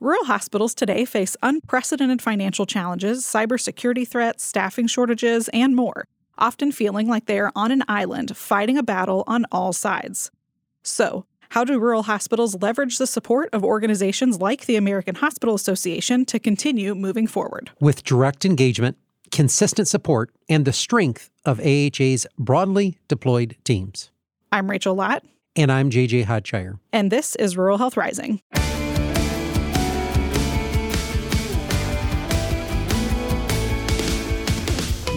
Rural hospitals today face unprecedented financial challenges, cybersecurity threats, staffing shortages, and more, often feeling like they are on an island fighting a battle on all sides. So, how do rural hospitals leverage the support of organizations like the American Hospital Association to continue moving forward? With direct engagement, consistent support, and the strength of AHA's broadly deployed teams. I'm Rachel Lott. And I'm JJ Hodshire. And this is Rural Health Rising.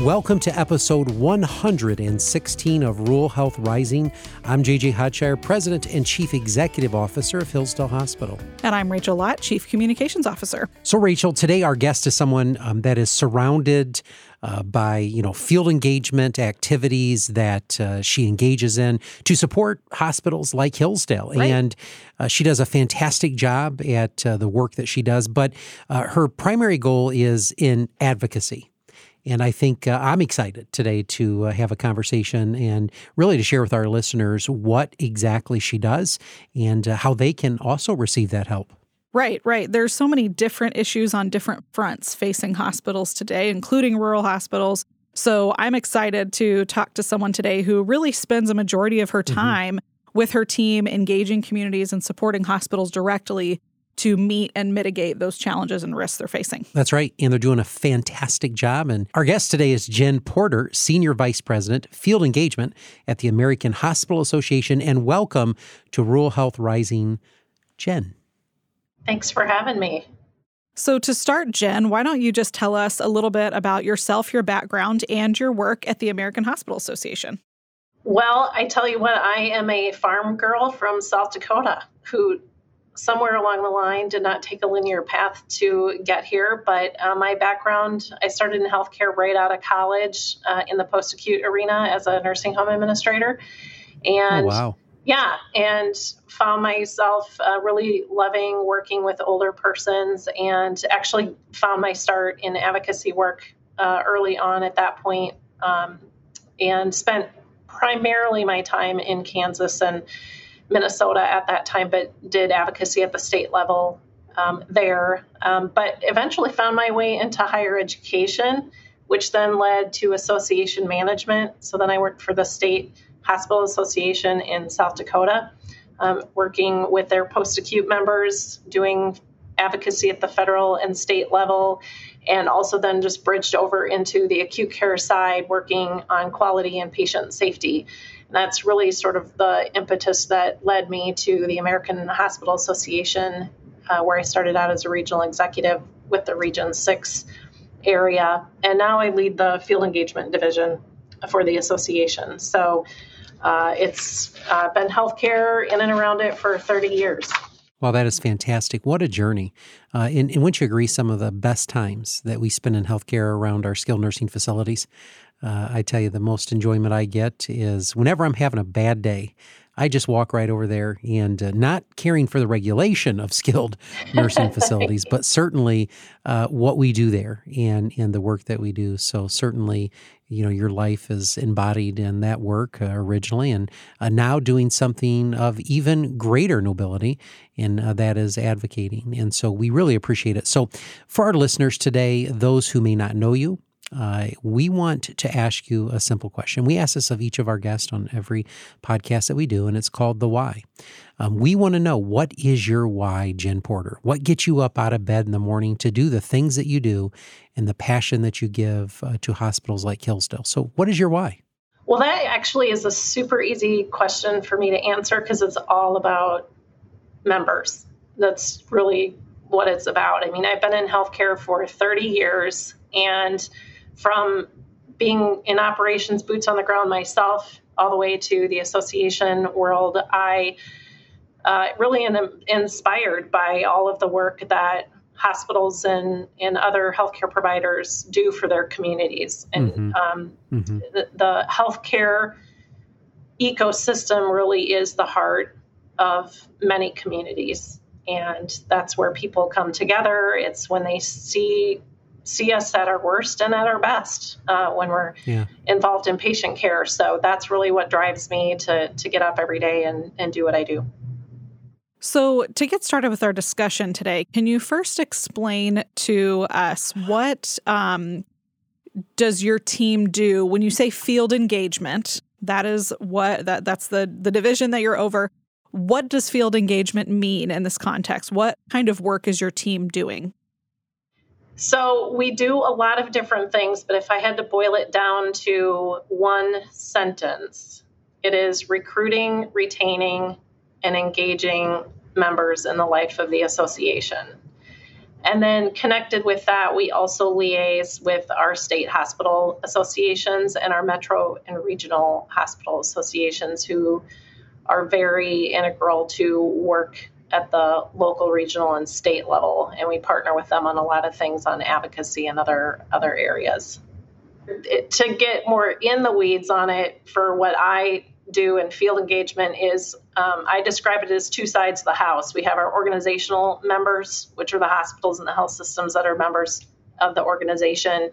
Welcome to episode 116 of Rural Health Rising. I'm JJ Hodshire, President and Chief Executive Officer of Hillsdale Hospital. And I'm Rachel Lott, Chief Communications Officer. So, Rachel, today our guest is someone um, that is surrounded uh, by you know field engagement activities that uh, she engages in to support hospitals like Hillsdale, right. and uh, she does a fantastic job at uh, the work that she does. But uh, her primary goal is in advocacy. And I think uh, I'm excited today to uh, have a conversation and really to share with our listeners what exactly she does and uh, how they can also receive that help. Right, right. There's so many different issues on different fronts facing hospitals today, including rural hospitals. So I'm excited to talk to someone today who really spends a majority of her mm-hmm. time mm-hmm. with her team engaging communities and supporting hospitals directly to meet and mitigate those challenges and risks they're facing. That's right. And they're doing a fantastic job. And our guest today is Jen Porter, Senior Vice President, Field Engagement at the American Hospital Association. And welcome to Rural Health Rising, Jen. Thanks for having me. So, to start, Jen, why don't you just tell us a little bit about yourself, your background, and your work at the American Hospital Association? Well, I tell you what, I am a farm girl from South Dakota who somewhere along the line did not take a linear path to get here but uh, my background i started in healthcare right out of college uh, in the post-acute arena as a nursing home administrator. And oh, wow. Yeah and found myself uh, really loving working with older persons and actually found my start in advocacy work uh, early on at that point um, and spent primarily my time in kansas and Minnesota at that time, but did advocacy at the state level um, there. Um, but eventually found my way into higher education, which then led to association management. So then I worked for the State Hospital Association in South Dakota, um, working with their post acute members, doing advocacy at the federal and state level, and also then just bridged over into the acute care side, working on quality and patient safety that's really sort of the impetus that led me to the American Hospital Association, uh, where I started out as a regional executive with the Region 6 area. And now I lead the field engagement division for the association. So uh, it's uh, been healthcare in and around it for 30 years. Well, that is fantastic. What a journey. Uh, and, and wouldn't you agree, some of the best times that we spend in healthcare around our skilled nursing facilities? Uh, I tell you, the most enjoyment I get is whenever I'm having a bad day, I just walk right over there and uh, not caring for the regulation of skilled nursing facilities, but certainly uh, what we do there and, and the work that we do. So, certainly, you know, your life is embodied in that work uh, originally and uh, now doing something of even greater nobility, and uh, that is advocating. And so, we really appreciate it. So, for our listeners today, those who may not know you, uh, we want to ask you a simple question. We ask this of each of our guests on every podcast that we do, and it's called The Why. Um, we want to know what is your why, Jen Porter? What gets you up out of bed in the morning to do the things that you do and the passion that you give uh, to hospitals like Hillsdale? So, what is your why? Well, that actually is a super easy question for me to answer because it's all about members. That's really what it's about. I mean, I've been in healthcare for 30 years and from being in operations, boots on the ground myself, all the way to the association world, I uh, really am inspired by all of the work that hospitals and, and other healthcare providers do for their communities. And mm-hmm. Um, mm-hmm. The, the healthcare ecosystem really is the heart of many communities. And that's where people come together. It's when they see see us at our worst and at our best uh, when we're yeah. involved in patient care. So that's really what drives me to to get up every day and, and do what I do. So, to get started with our discussion today, can you first explain to us what um, does your team do when you say field engagement? That is what that that's the the division that you're over. What does field engagement mean in this context? What kind of work is your team doing? So, we do a lot of different things, but if I had to boil it down to one sentence, it is recruiting, retaining, and engaging members in the life of the association. And then connected with that, we also liaise with our state hospital associations and our metro and regional hospital associations who are very integral to work at the local, regional, and state level. And we partner with them on a lot of things on advocacy and other other areas. It, to get more in the weeds on it for what I do in field engagement is um, I describe it as two sides of the house. We have our organizational members, which are the hospitals and the health systems that are members of the organization.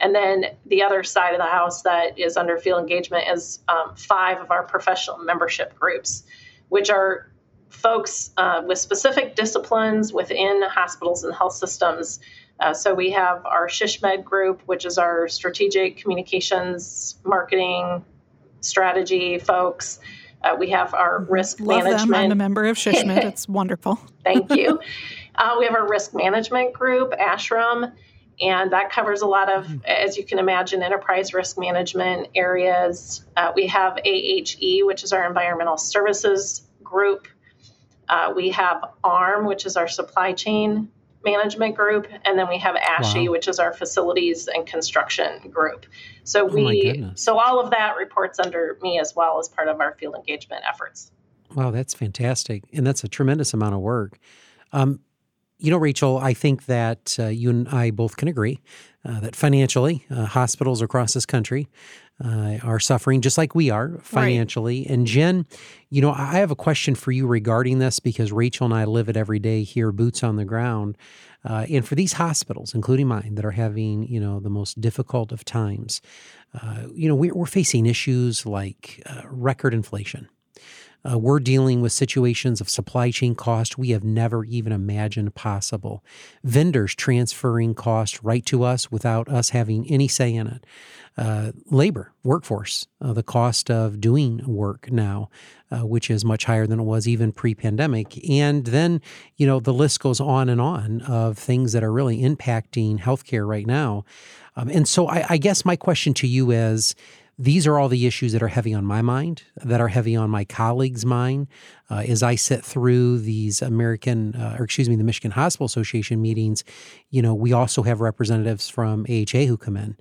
And then the other side of the house that is under field engagement is um, five of our professional membership groups, which are folks uh, with specific disciplines within hospitals and health systems. Uh, so we have our SHSMD group, which is our strategic communications, marketing, strategy folks. Uh, we have our risk Love management. Them. I'm a member of SHSMD. it's wonderful. Thank you. Uh, we have our risk management group, ASHRM, and that covers a lot of, as you can imagine, enterprise risk management areas. Uh, we have AHE, which is our environmental services group. Uh, we have AHRMM, which is our supply chain management group, and then we have ASHE, wow. which is our facilities and construction group. So oh we so all of that reports under me as well as part of our field engagement efforts. Wow, that's fantastic, and that's a tremendous amount of work. Um, you know, Rachel, I think that uh, you and I both can agree uh, that financially, uh, hospitals across this country uh, are suffering just like we are financially. Right. And Jen, you know, I have a question for you regarding this because Rachel and I live it every day here, boots on the ground. Uh, and for these hospitals, including mine, that are having, you know, the most difficult of times, uh, you know, we're, we're facing issues like record inflation uh, we're dealing with situations of supply chain cost we have never even imagined possible. Vendors transferring cost right to us without us having any say in it. Uh, labor, workforce, uh, the cost of doing work now, uh, which is much higher than it was even pre pandemic. And then, you know, the list goes on and on of things that are really impacting healthcare right now. Um, and so I, I guess my question to you is, these are all the issues that are heavy on my mind, that are heavy on my colleagues' mind. Uh, as I sit through these American, uh, or excuse me, the Michigan Hospital Association meetings, you know, we also have representatives from AHA who come in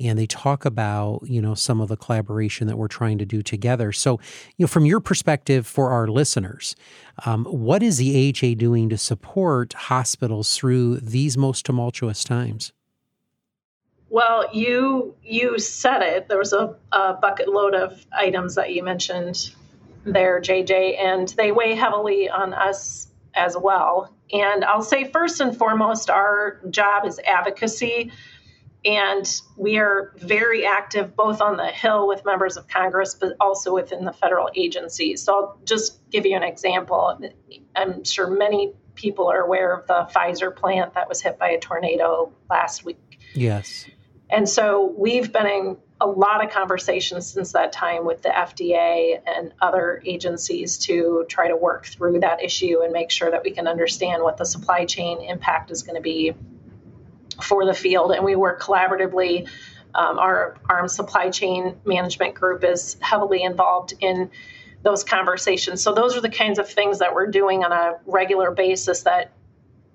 and they talk about you know some of the collaboration that we're trying to do together so you know from your perspective for our listeners um, what is the aha doing to support hospitals through these most tumultuous times well, you you said it. There was a, a bucket load of items that you mentioned there, JJ, and they weigh heavily on us as well. And I'll say first and foremost, our job is advocacy. And we are very active both on the Hill with members of Congress, but also within the federal agencies. So I'll just give you an example. I'm sure many people are aware of the Pfizer plant that was hit by a tornado last week. Yes. And so we've been in a lot of conversations since that time with the FDA and other agencies to try to work through that issue and make sure that we can understand what the supply chain impact is going to be for the field. And we work collaboratively. Um, our AHRMM supply chain management group is heavily involved in those conversations. So, those are the kinds of things that we're doing on a regular basis that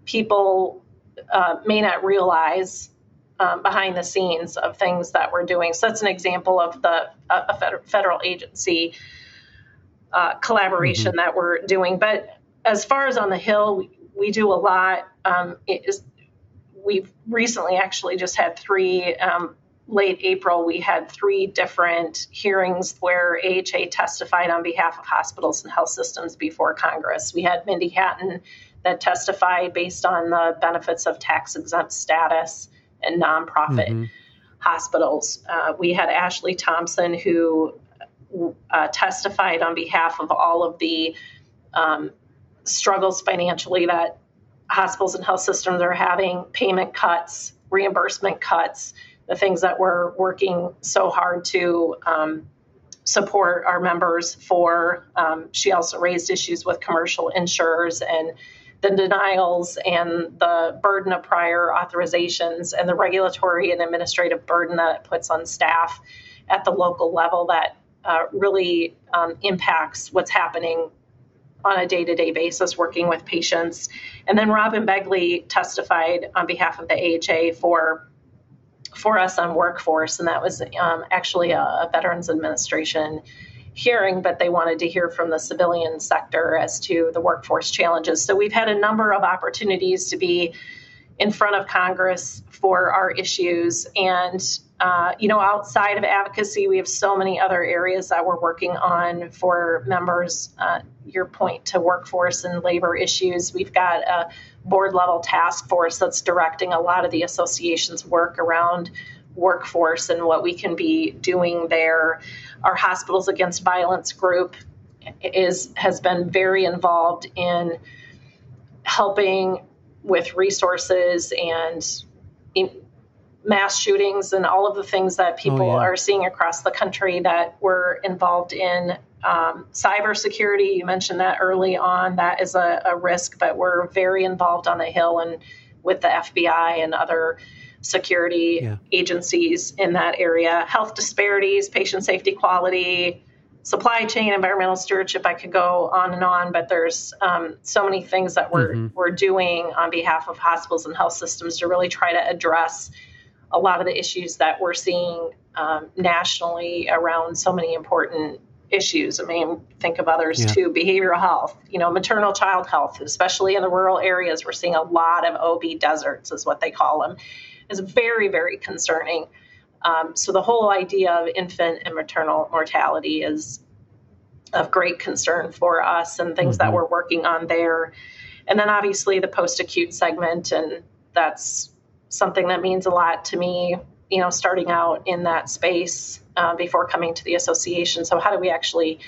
people uh, may not realize um, behind the scenes of things that we're doing. So that's an example of the a federal agency uh, collaboration mm-hmm. that we're doing. But as far as on the Hill, we, we do a lot. Um, we've recently actually just had three. Um, late April, we had three different hearings where AHA testified on behalf of hospitals and health systems before Congress. We had Mindy Hatton that testified based on the benefits of tax exempt status and nonprofit mm-hmm. hospitals. Uh, we had Ashley Thompson who uh, testified on behalf of all of the um, struggles financially that hospitals and health systems are having, payment cuts, reimbursement cuts, the things that we're working so hard to um, support our members for. Um, she also raised issues with commercial insurers and the denials and the burden of prior authorizations and the regulatory and administrative burden that it puts on staff at the local level that uh, really um, impacts what's happening on a day to day basis working with patients. And then Robyn Begley testified on behalf of the AHA for. For us on workforce, and that was um, actually a, a Veterans Administration hearing, but they wanted to hear from the civilian sector as to the workforce challenges. So we've had a number of opportunities to be in front of Congress for our issues. And, uh, you know, outside of advocacy, we have so many other areas that we're working on for members. Uh, your point to workforce and labor issues. We've got a board level task force that's directing a lot of the association's work around workforce and what we can be doing there. Our Hospitals Against Violence group is has been very involved in helping with resources and in mass shootings and all of the things that oh, people oh, yeah. are seeing across the country that we're involved in. Um, cybersecurity, you mentioned that early on, that is a, a risk, but we're very involved on the Hill and with the FBI and other security yeah. agencies in that area. Health disparities, patient safety quality, supply chain, environmental stewardship. I could go on and on, but there's um, so many things that we're mm-hmm. we're doing on behalf of hospitals and health systems to really try to address a lot of the issues that we're seeing um, nationally around so many important issues. I mean, think of others yeah. too. Behavioral health, you know, maternal child health, especially in the rural areas, we're seeing a lot of OB deserts, is what they call them is very, very concerning. Um, so the whole idea of infant and maternal mortality is of great concern for us and things mm-hmm. that we're working on there. And then obviously the post acute segment, and that's something that means a lot to me, you know, starting out in that space uh, before coming to the association. So, how do we actually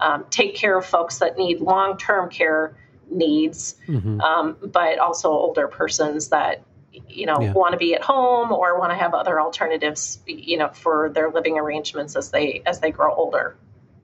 um, take care of folks that need long term care needs, mm-hmm. um, but also older persons that you know yeah. want to be at home or want to have other alternatives you know for their living arrangements as they as they grow older.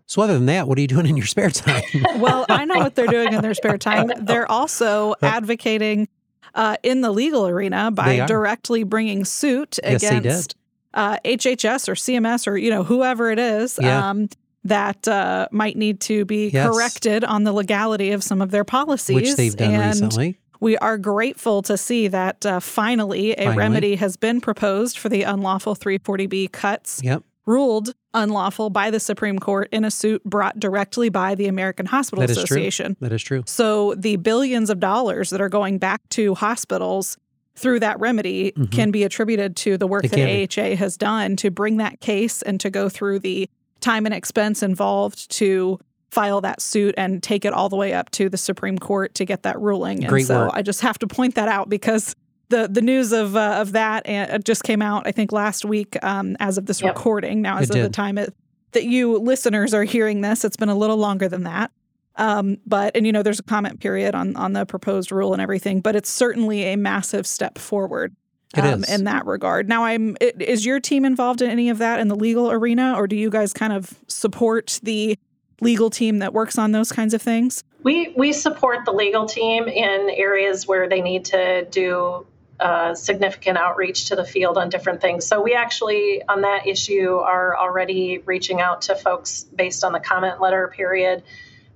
So other than that what are you doing in your spare time? Well i know what they're doing in their spare time. they're also advocating uh, in the legal arena by directly bringing suit yes, against uh, hhs or cms or you know whoever it is yeah. um, that uh, might need to be yes. corrected on the legality of some of their policies. which they've done and recently we are grateful to see that uh, finally a finally. remedy has been proposed for the unlawful 340B cuts. Yep. Ruled unlawful by the Supreme Court in a suit brought directly by the American Hospital that Association. That is true. So the billions of dollars that are going back to hospitals through that remedy mm-hmm. can be attributed to the work it that AHA has done to bring that case and to go through the time and expense involved to file that suit and take it all the way up to the Supreme Court to get that ruling. Great and so work. I just have to point that out because the the news of uh, of that uh, just came out I think last week um, as of this yep. recording. Now as it of did. the time it, that you listeners are hearing this, it's been a little longer than that. Um, but and you know there's a comment period on on the proposed rule and everything, but it's certainly a massive step forward. Um, in that regard. Now, I'm. Is your team involved in any of that in the legal arena, or do you guys kind of support the legal team that works on those kinds of things? We we support the legal team in areas where they need to do uh, significant outreach to the field on different things. So we actually on that issue are already reaching out to folks based on the comment letter period.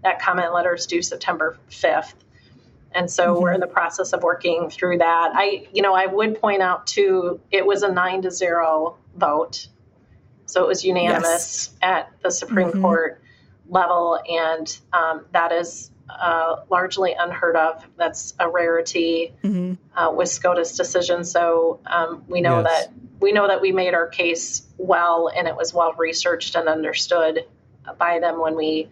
That comment letter is due September fifth. And so mm-hmm. we're in the process of working through that. I, you know, I would point out too, it was a nine to zero vote. So it was unanimous yes. at the Supreme mm-hmm. Court level, and um, that is uh, largely unheard of. That's a rarity mm-hmm. uh, with SCOTUS decision. So um, we know yes. that we know that we made our case well, and it was well researched and understood by them when we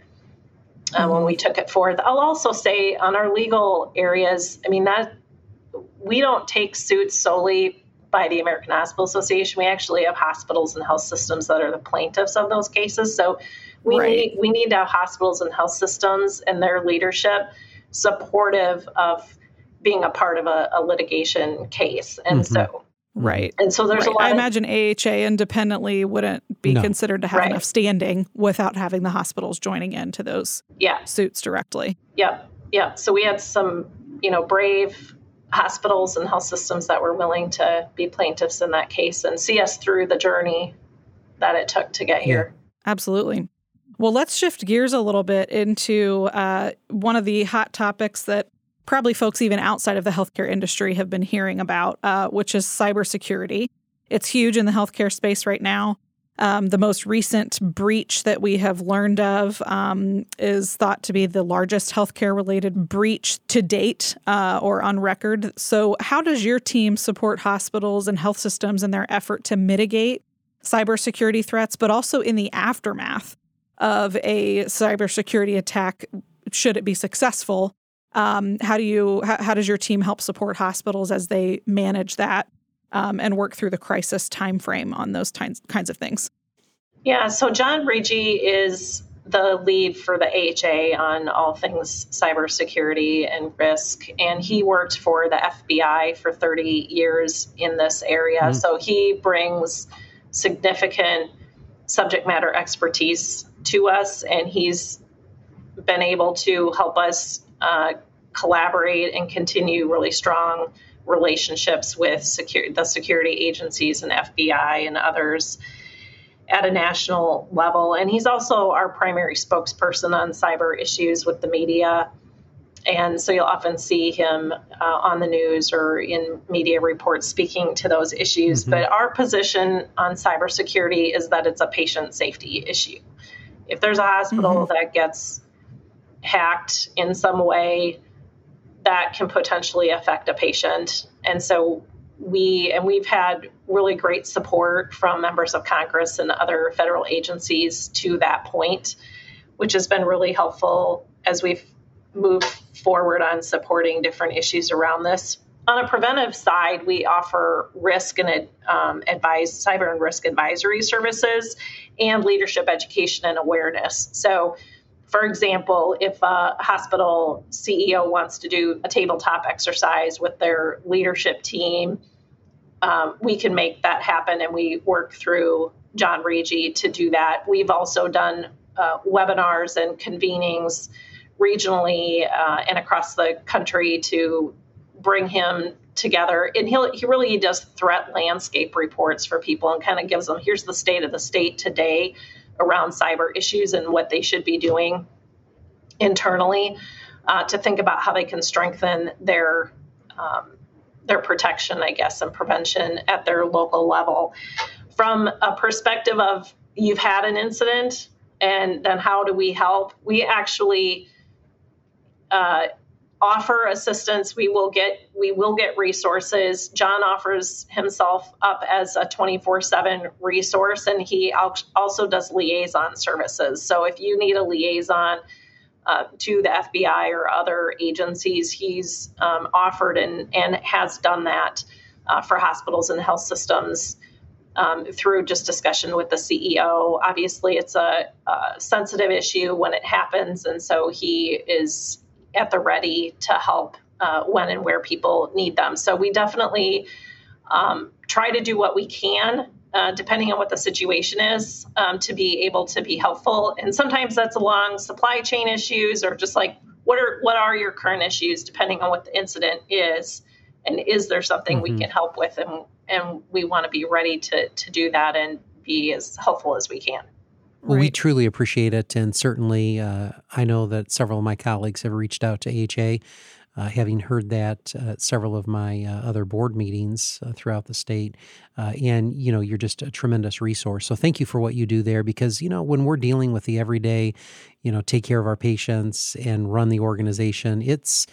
uh, mm-hmm. when we took it forth. I'll also say on our legal areas, I mean that we don't take suits solely by the American Hospital Association. We actually have hospitals and health systems that are the plaintiffs of those cases. So we right. need we need to have hospitals and health systems and their leadership supportive of being a part of a, a litigation case. And mm-hmm. so Right. And so there's right. a lot. I of, imagine AHA independently wouldn't be no. considered to have right. enough standing without having the hospitals joining into those yeah. suits directly. Yep. Yeah. So we had some, you know, brave hospitals and health systems that were willing to be plaintiffs in that case and see us through the journey that it took to get here. Yeah. Absolutely. Well, let's shift gears a little bit into uh, one of the hot topics that probably folks even outside of the healthcare industry have been hearing about, uh, which is cybersecurity. It's huge in the healthcare space right now. Um, the most recent breach that we have learned of um, is thought to be the largest healthcare related breach to date uh, or on record. So, how does your team support hospitals and health systems in their effort to mitigate cybersecurity threats, but also in the aftermath of a cybersecurity attack, should it be successful? Um, how do you how, how, does your team help support hospitals as they manage that um, and work through the crisis timeframe on those kinds kinds of things? Yeah, so John Riggi is the lead for the AHA on all things cybersecurity and risk, and he worked for the FBI for 30 years in this area. Mm-hmm. So he brings significant subject matter expertise to us, and he's been able to help us uh, collaborate and continue really strong relationships with the security agencies and FBI and others at a national level. And he's also our primary spokesperson on cyber issues with the media. And so you'll often see him uh, on the news or in media reports speaking to those issues. Mm-hmm. But our position on cybersecurity is that it's a patient safety issue. If there's a hospital mm-hmm. that gets hacked in some way, that can potentially affect a patient. And so we and we've had really great support from members of Congress and other federal agencies to that point, which has been really helpful as we've moved forward on supporting different issues around this. On a preventive side, we offer risk and um, advise cyber and risk advisory services and leadership education and awareness. So for example, if a hospital CEO wants to do a tabletop exercise with their leadership team, um, we can make that happen and we work through John Riggi to do that. We've also done uh, webinars and convenings regionally uh, and across the country to bring him together and he he really does threat landscape reports for people and kind of gives them here's the state of the state today around cyber issues and what they should be doing internally uh, to think about how they can strengthen their um, their protection, I guess, and prevention at their local level. From a perspective of you've had an incident, and then how do we help? We actually uh, offer assistance we will get we will get resources john offers himself up as a 24/7 resource and he also does liaison services so if you need a liaison uh, to the FBI or other agencies he's um, offered and and has done that uh, for hospitals and health systems um, through just discussion with the CEO. Obviously, it's a, a sensitive issue when it happens, and so he is at the ready to help uh, when and where people need them. So we definitely um, try to do what we can, uh, depending on what the situation is, um, to be able to be helpful. And sometimes that's along supply chain issues or just like what are what are your current issues, depending on what the incident is, and is there something mm-hmm. we can help with, and and we want to be ready to to do that and be as helpful as we can. Well, right. we truly appreciate it. And certainly, uh, I know that several of my colleagues have reached out to AHA. Uh, having heard that at several of my uh, other board meetings uh, throughout the state, uh, and you know, you're just a tremendous resource. So thank you for what you do there, because you know, when we're dealing with the everyday, you know, take care of our patients and run the organization, it's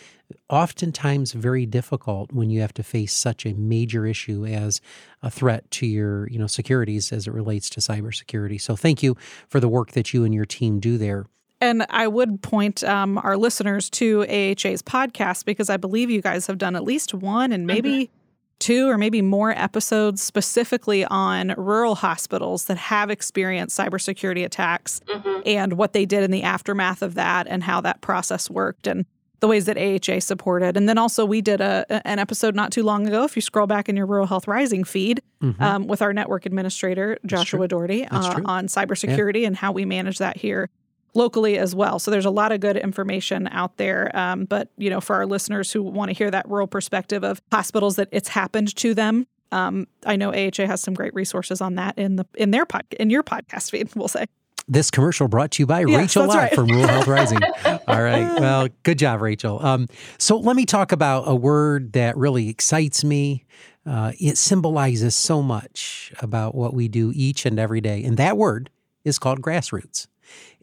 oftentimes very difficult when you have to face such a major issue as a threat to your you know securities as it relates to cybersecurity. So thank you for the work that you and your team do there. And I would point um, our listeners to AHA's podcast because I believe you guys have done at least one and maybe mm-hmm. two or maybe more episodes specifically on rural hospitals that have experienced cybersecurity attacks mm-hmm. and what they did in the aftermath of that and how that process worked. And the ways that AHA supported. And then also, we did a, an episode not too long ago, if you scroll back in your Rural Health Rising feed, mm-hmm. um, with our network administrator, Joshua Doherty, uh, on cybersecurity yeah. and how we manage that here locally as well. So there's a lot of good information out there. Um, but, you know, for our listeners who want to hear that rural perspective of hospitals that it's happened to them, um, I know AHA has some great resources on that in the in their pod in your podcast feed. We'll say. This commercial brought to you by yes, Rachel Lott right. from Rural Health Rising. All right. Well, good job, Rachel. Um, so let me talk about a word that really excites me. Uh, it symbolizes so much about what we do each and every day. And that word is called grassroots.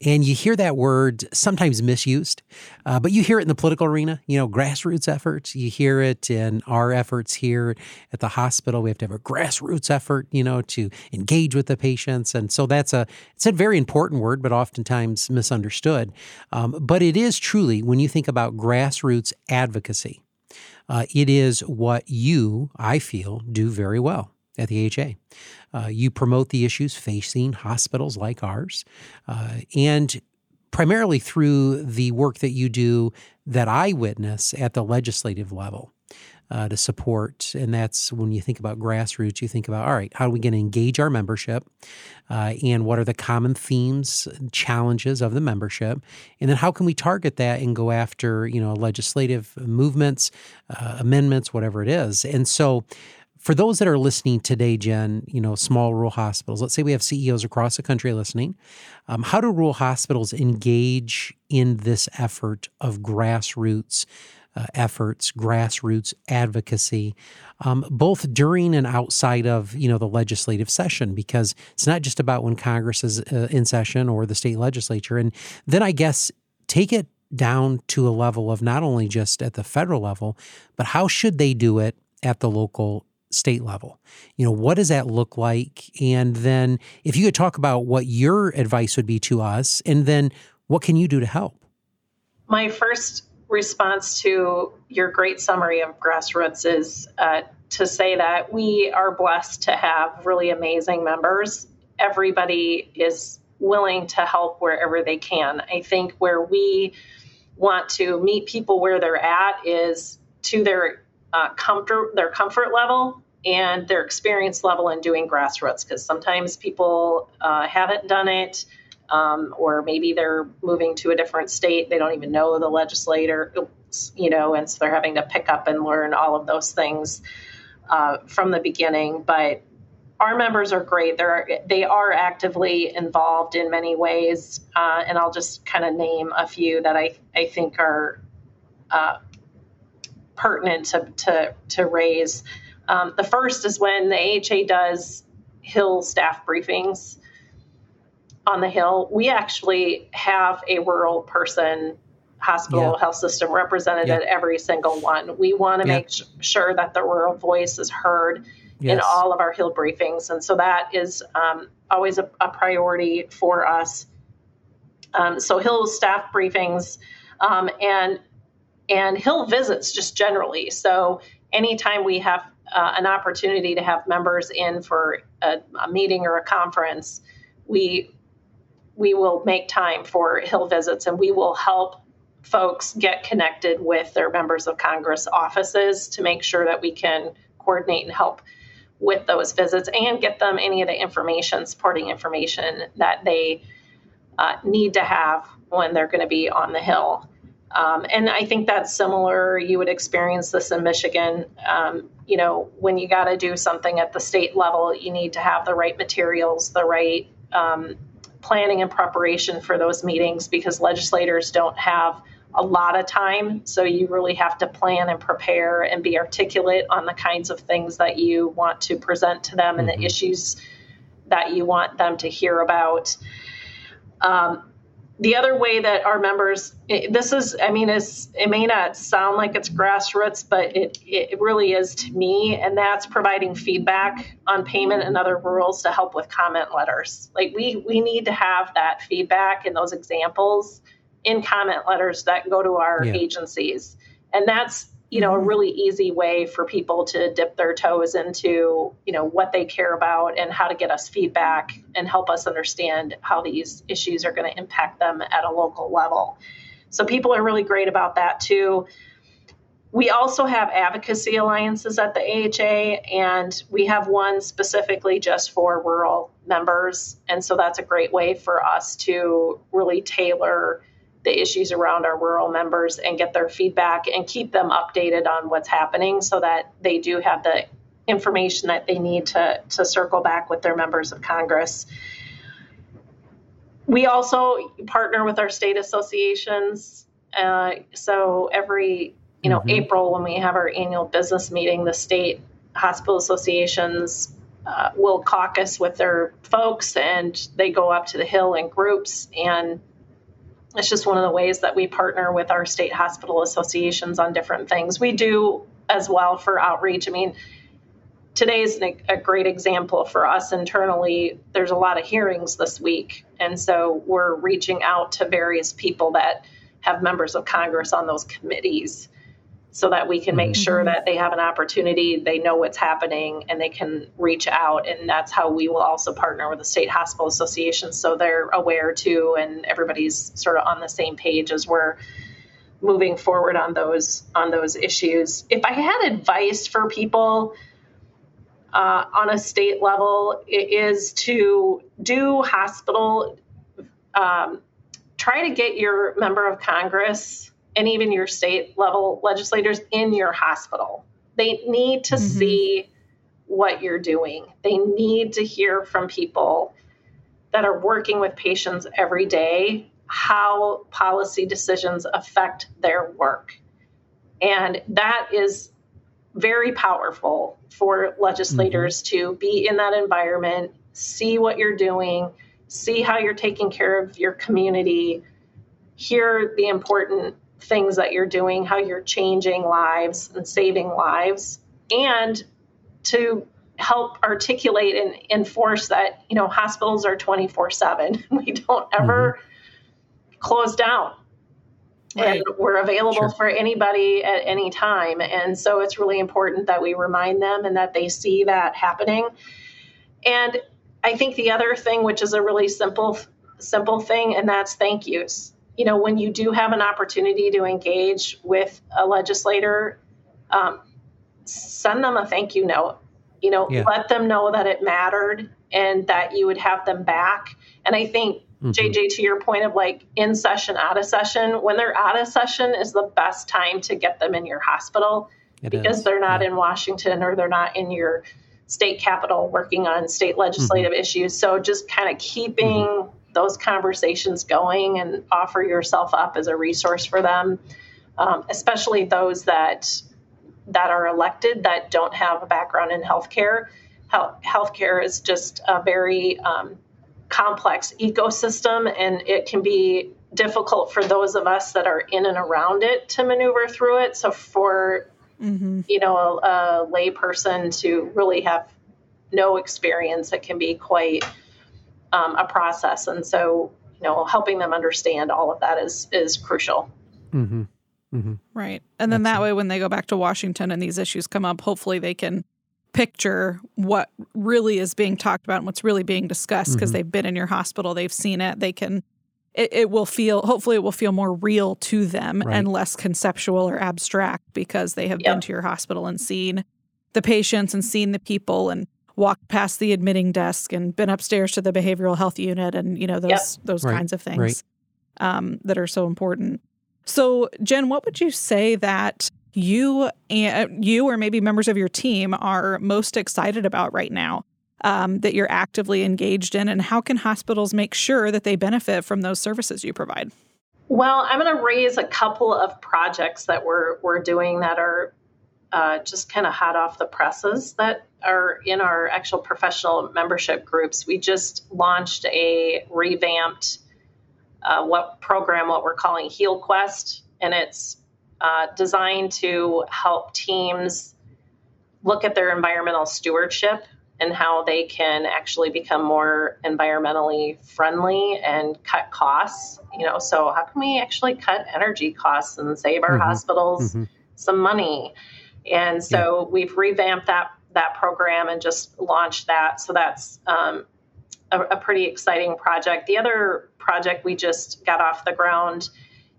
And you hear that word sometimes misused, uh, but you hear it in the political arena, you know, grassroots efforts. You hear it in our efforts here at the hospital. We have to have a grassroots effort, you know, to engage with the patients. And so that's a, it's a very important word, but oftentimes misunderstood. Um, but it is truly, when you think about grassroots advocacy, uh, it is what you, I feel, do very well at the AHA. Uh, you promote the issues facing hospitals like ours, uh, and primarily through the work that you do that I witness at the legislative level. Uh, to support. And that's when you think about grassroots, you think about, all right, how are we going to engage our membership? Uh, and what are the common themes, challenges of the membership? And then how can we target that and go after, you know, legislative movements, uh, amendments, whatever it is? And so for those that are listening today, Jen, you know, small rural hospitals, let's say we have CEOs across the country listening. Um, how do rural hospitals engage in this effort of grassroots uh, efforts, grassroots advocacy, um, both during and outside of you know the legislative session? Because it's not just about when Congress is uh, in session or the state legislature. And then I guess take it down to a level of not only just at the federal level, but how should they do it at the local state level. You know, what does that look like? And then if you could talk about what your advice would be to us, and then what can you do to help? My first response to your great summary of grassroots is uh, to say that we are blessed to have really amazing members. Everybody is willing to help wherever they can. I think where we want to meet people where they're at is to their uh, comfort their comfort level and their experience level in doing grassroots because sometimes people uh, haven't done it um, or maybe they're moving to a different state they don't even know the legislator you know and so they're having to pick up and learn all of those things uh, from the beginning. But our members are great. They're they are actively involved in many ways uh, and i'll just kind of name a few that i, I think are uh, pertinent to, to, to raise. Um, the first is when the AHA does Hill staff briefings on the Hill. We actually have a rural person hospital yeah. health system represented yeah. at every single one. We want to yeah. make sh- sure that the rural voice is heard yes. in all of our Hill briefings. And so that is um, always a, a, priority for us. Um, so Hill staff briefings um, and and Hill visits just generally. So anytime we have uh, an opportunity to have members in for a, a, meeting or a conference, we we will make time for Hill visits, and we will help folks get connected with their members of Congress offices to make sure that we can coordinate and help with those visits and get them any of the information, supporting information that they uh, need to have when they're going to be on the Hill. Um, and I think that's similar. You would experience this in Michigan. Um, you know, when you got to do something at the state level, you need to have the right materials, the right um, planning and preparation for those meetings because legislators don't have a lot of time. So you really have to plan and prepare and be articulate on the kinds of things that you want to present to them mm-hmm. and the mm-hmm. issues that you want them to hear about. Um, the other way that our members this is i mean it's, it may not sound like it's grassroots but it, it really is to me and that's providing feedback on payment and other rules to help with comment letters like we we need to have that feedback and those examples in comment letters that go to our yeah. agencies and that's you know a mm-hmm. really easy way for people to dip their toes into you know what they care about and how to get us feedback and help us understand how these issues are going to impact them at a local level So people are really great about that too. We also have advocacy alliances at the AHA, and we have one specifically just for rural members. And so that's a great way for us to really tailor the issues around our rural members and get their feedback and keep them updated on what's happening so that they do have the information that they need to, to circle back with their members of Congress. We also partner with our state associations. Uh, so every you know mm-hmm. April when we have our annual business meeting, the state hospital associations uh, will caucus with their folks and they go up to the hill in groups and it's just one of the ways that we partner with our state hospital associations on different things. We do as well for outreach. I mean, today is a great example for us internally. There's a lot of hearings this week, and so we're reaching out to various people that have members of Congress on those committees so that we can make mm-hmm. sure that they have an opportunity, they know what's happening, and they can reach out. And that's how we will also partner with the state hospital association so they're aware too, and everybody's sort of on the same page as we're moving forward on those on those issues. If I had advice for people uh, on a state level, it is to do hospital. Um, try to get your member of Congress and even your state level legislators in your hospital. They need to mm-hmm. see what you're doing. They need to hear from people that are working with patients every day how policy decisions affect their work. And that is very powerful for legislators mm-hmm. to be in that environment, see what you're doing, see how you're taking care of your community, hear the important things that you're doing, how you're changing lives and saving lives, and to help articulate and enforce that you know hospitals are 24 7 we don't ever mm-hmm. close down right. and we're available sure. for anybody at any time and so it's really important that we remind them and that they see that happening and i think the other thing which is a really simple simple thing and that's thank yous you know, when you do have an opportunity to engage with a legislator, um, send them a thank you note. You know, yeah. let them know that it mattered and that you would have them back. And I think, mm-hmm. JJ, to your point of like in session, out of session, when they're out of session is the best time to get them in your hospital it because is. they're not yeah. in Washington or they're not in your state capital working on state legislative mm-hmm. issues. So just kind of keeping mm-hmm those conversations going and offer yourself up as a resource for them, um, especially those that that are elected that don't have a background in healthcare. Health, healthcare is just a very um, complex ecosystem, and it can be difficult for those of us that are in and around it to maneuver through it. So for mm-hmm. you know a, a layperson to really have no experience, it can be quite um, a process. And so, you know, helping them understand all of that is is crucial. Mm-hmm. Mm-hmm. Right. And then That's that way, when they go back to Washington and these issues come up, hopefully they can picture what really is being talked about and what's really being discussed because mm-hmm. they've been in your hospital, they've seen it, they can. It, it will feel, hopefully, it will feel more real to them right. and less conceptual or abstract because they have yep. been to your hospital and seen the patients and seen the people and walked past the admitting desk and been upstairs to the behavioral health unit and you know those yep. those right. kinds of things right. um, that are so important. So, Jen, what would you say that you and you or maybe members of your team are most excited about right now um, that you're actively engaged in, and how can hospitals make sure that they benefit from those services you provide? Well, I'm going to raise a couple of projects that we're we're doing that are uh, just kind of hot off the presses that are in our actual professional membership groups. We just launched a revamped uh, what program, what we're calling Heal Quest, and it's uh, designed to help teams look at their environmental stewardship and how they can actually become more environmentally friendly and cut costs. You know, so how can we actually cut energy costs and save our mm-hmm. hospitals mm-hmm. some money? And so yeah. we've revamped that that program and just launched that. So that's um, a, a, pretty exciting project. The other project we just got off the ground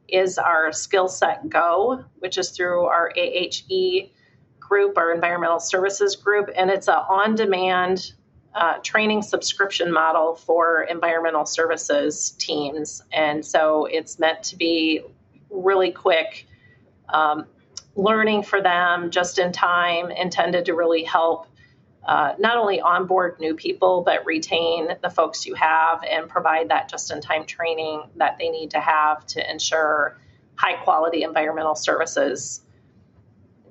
is our Skill Set Go, which is through our AHE group, our environmental services group, and it's an on demand uh, training subscription model for environmental services teams. And so it's meant to be really quick um, learning for them just in time, intended to really help uh, not only onboard new people, but retain the folks you have and provide that just in time training that they need to have to ensure high quality environmental services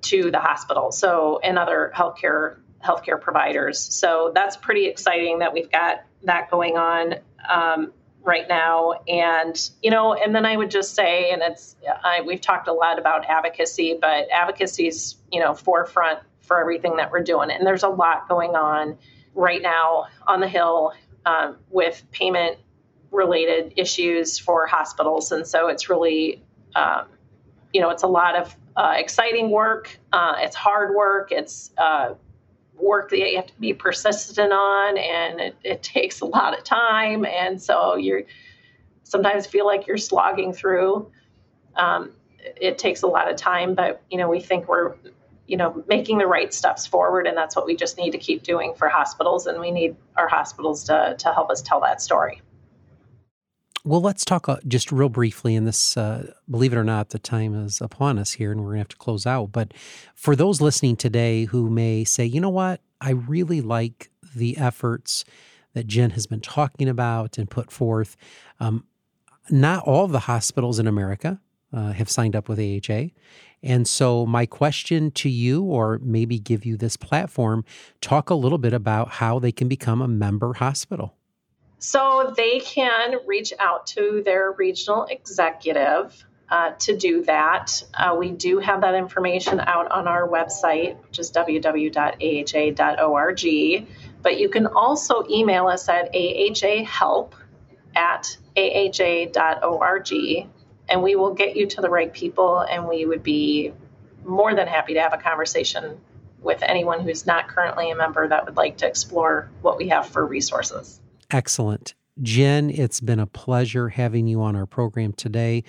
to the hospital. So, and other healthcare healthcare providers. So that's pretty exciting that we've got that going on um, right now. And you know, and then I would just say, and it's I, we've talked a lot about advocacy, but advocacy is you know forefront for everything that we're doing. And there's a lot going on right now on the Hill um, with payment related issues for hospitals. And so it's really, um, you know, it's a lot of uh, exciting work. Uh, it's hard work. It's uh, work that you have to be persistent on, and it, it takes a lot of time. And so you're sometimes feel like you're slogging through. Um, it takes a lot of time, but you know, we think we're you know making the right steps forward and that's what we just need to keep doing for hospitals and we need our hospitals to, to help us tell that story well let's talk uh, just real briefly and this uh, believe it or not the time is upon us here and we're going to have to close out but for those listening today who may say you know what i really like the efforts that jen has been talking about and put forth um, not all the hospitals in america uh, have signed up with AHA. And so, my question to you, or maybe give you this platform, talk a little bit about how they can become a member hospital. So, they can reach out to their regional executive uh, to do that. Uh, we do have that information out on our website, which is www.aha.org. But you can also email us at ahahelp at aha.org and we will get you to the right people and we would be more than happy to have a conversation with anyone who's not currently a member that would like to explore what we have for resources. Excellent. Jen, it's been a pleasure having you on our program today.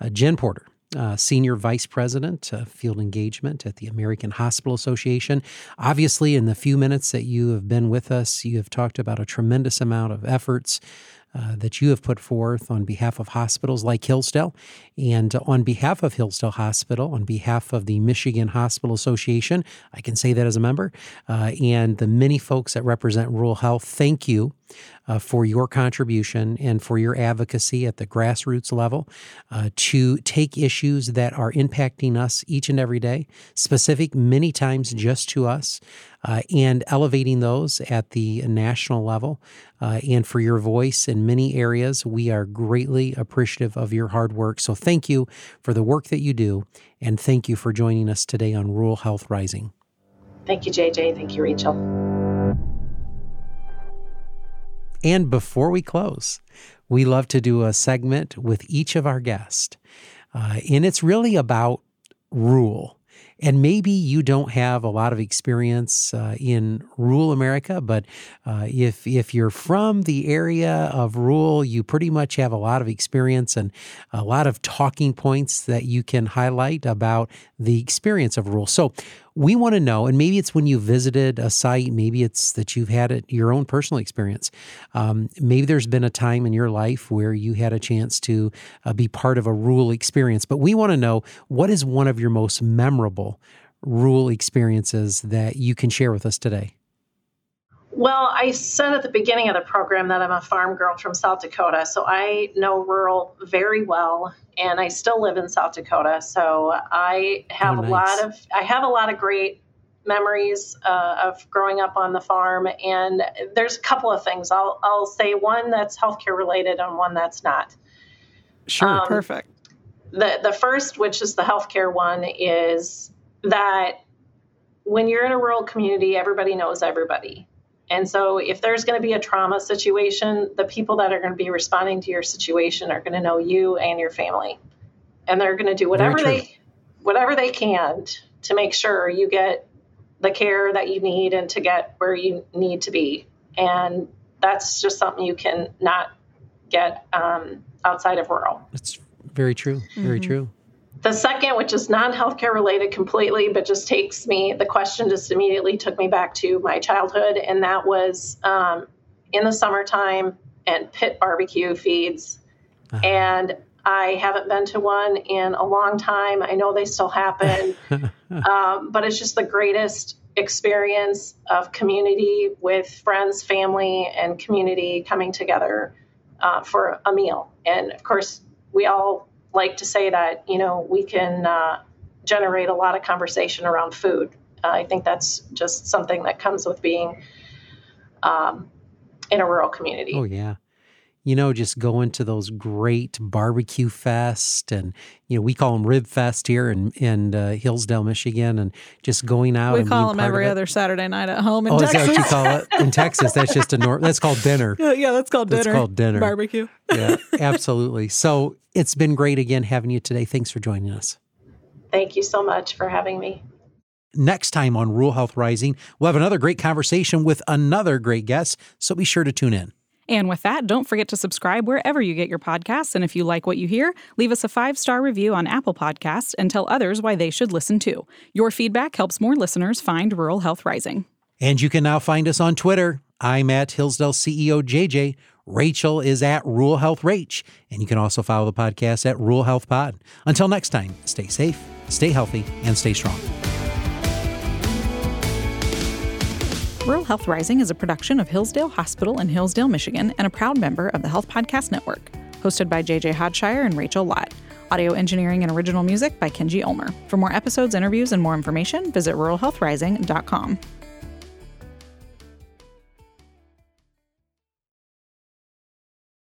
Uh, Jen Porter, uh, Senior Vice President of Field Engagement at the American Hospital Association. Obviously, in the few minutes that you have been with us, you have talked about a tremendous amount of efforts uh, that you have put forth on behalf of hospitals like Hillsdale and on behalf of Hillsdale Hospital, on behalf of the Michigan Hospital Association. I can say that as a member, uh, and the many folks that represent rural health. Thank you uh, for your contribution and for your advocacy at the grassroots level uh, to take issues that are impacting us each and every day, specific many times just to us, uh, and elevating those at the national level. Uh, and for your voice in many areas, we are greatly appreciative of your hard work. So thank you for the work that you do, and thank you for joining us today on Rural Health Rising. Thank you, JJ. Thank you, Rachel. And before we close, we love to do a segment with each of our guests. Uh, and it's really about rule. And maybe you don't have a lot of experience uh, in rural America, but uh, if if you're from the area of rural, you pretty much have a lot of experience and a lot of talking points that you can highlight about the experience of rural. So we want to know, and maybe it's when you visited a site, maybe it's that you've had it, your own personal experience. Um, maybe there's been a time in your life where you had a chance to uh, be part of a rural experience. But we want to know what is one of your most memorable rural experiences that you can share with us today? Well, I said at the beginning of the program that I'm a farm girl from South Dakota, so I know rural very well, and I still live in South Dakota. So I have oh, nice. a lot of I have a lot of great memories uh, of growing up on the farm, and there's a couple of things. I'll I'll say one that's healthcare related and one that's not. Sure, um, perfect. The the first, which is the healthcare one, is that when you're in a rural community, everybody knows everybody and so, if there's going to be a trauma situation, the people that are going to be responding to your situation are going to know you and your family, and they're going to do whatever they whatever they can to make sure you get the care that you need and to get where you need to be. And that's just something you can not get um, outside of rural. It's Very true. Very mm-hmm. true. The second, which is non healthcare related completely, but just takes me, the question just immediately took me back to my childhood. And that was um, in the summertime and pit barbecue feeds. Uh-huh. And I haven't been to one in a long time. I know they still happen, um, but it's just the greatest experience of community with friends, family, and community coming together uh, for a meal. And of course, we all like to say that you know we can uh, generate a lot of conversation around food. Uh, I think that's just something that comes with being um, in a rural community. Oh yeah you know, just going to those great barbecue fest and, you know, we call them rib fest here in, in uh, Hillsdale, Michigan, and just going out. We call them every other Saturday night at home in oh, Texas. is that what you call it? In Texas, that's just a norm. That's called dinner. Yeah, yeah, that's called dinner. That's called dinner. Barbecue. yeah, absolutely. So it's been great again having you today. Thanks for joining us. Thank you so much for having me. Next time on Rural Health Rising, we'll have another great conversation with another great guest, so be sure to tune in. And with that, don't forget to subscribe wherever you get your podcasts. And if you like what you hear, leave us a five star review on Apple Podcasts and tell others why they should listen too. Your feedback helps more listeners find Rural Health Rising. And you can now find us on Twitter. I'm at Hillsdale CEO JJ. Rachel is at Rural Health Rach. And you can also follow the podcast at Rural Health Pod. Until next time, stay safe, stay healthy, and stay strong. Rural Health Rising is a production of Hillsdale Hospital in Hillsdale, Michigan, and a proud member of the Health Podcast Network. Hosted by JJ Hodshire and Rachel Lott. Audio engineering and original music by Kenji Ulmer. For more episodes, interviews, and more information, visit ruralhealthrising.com.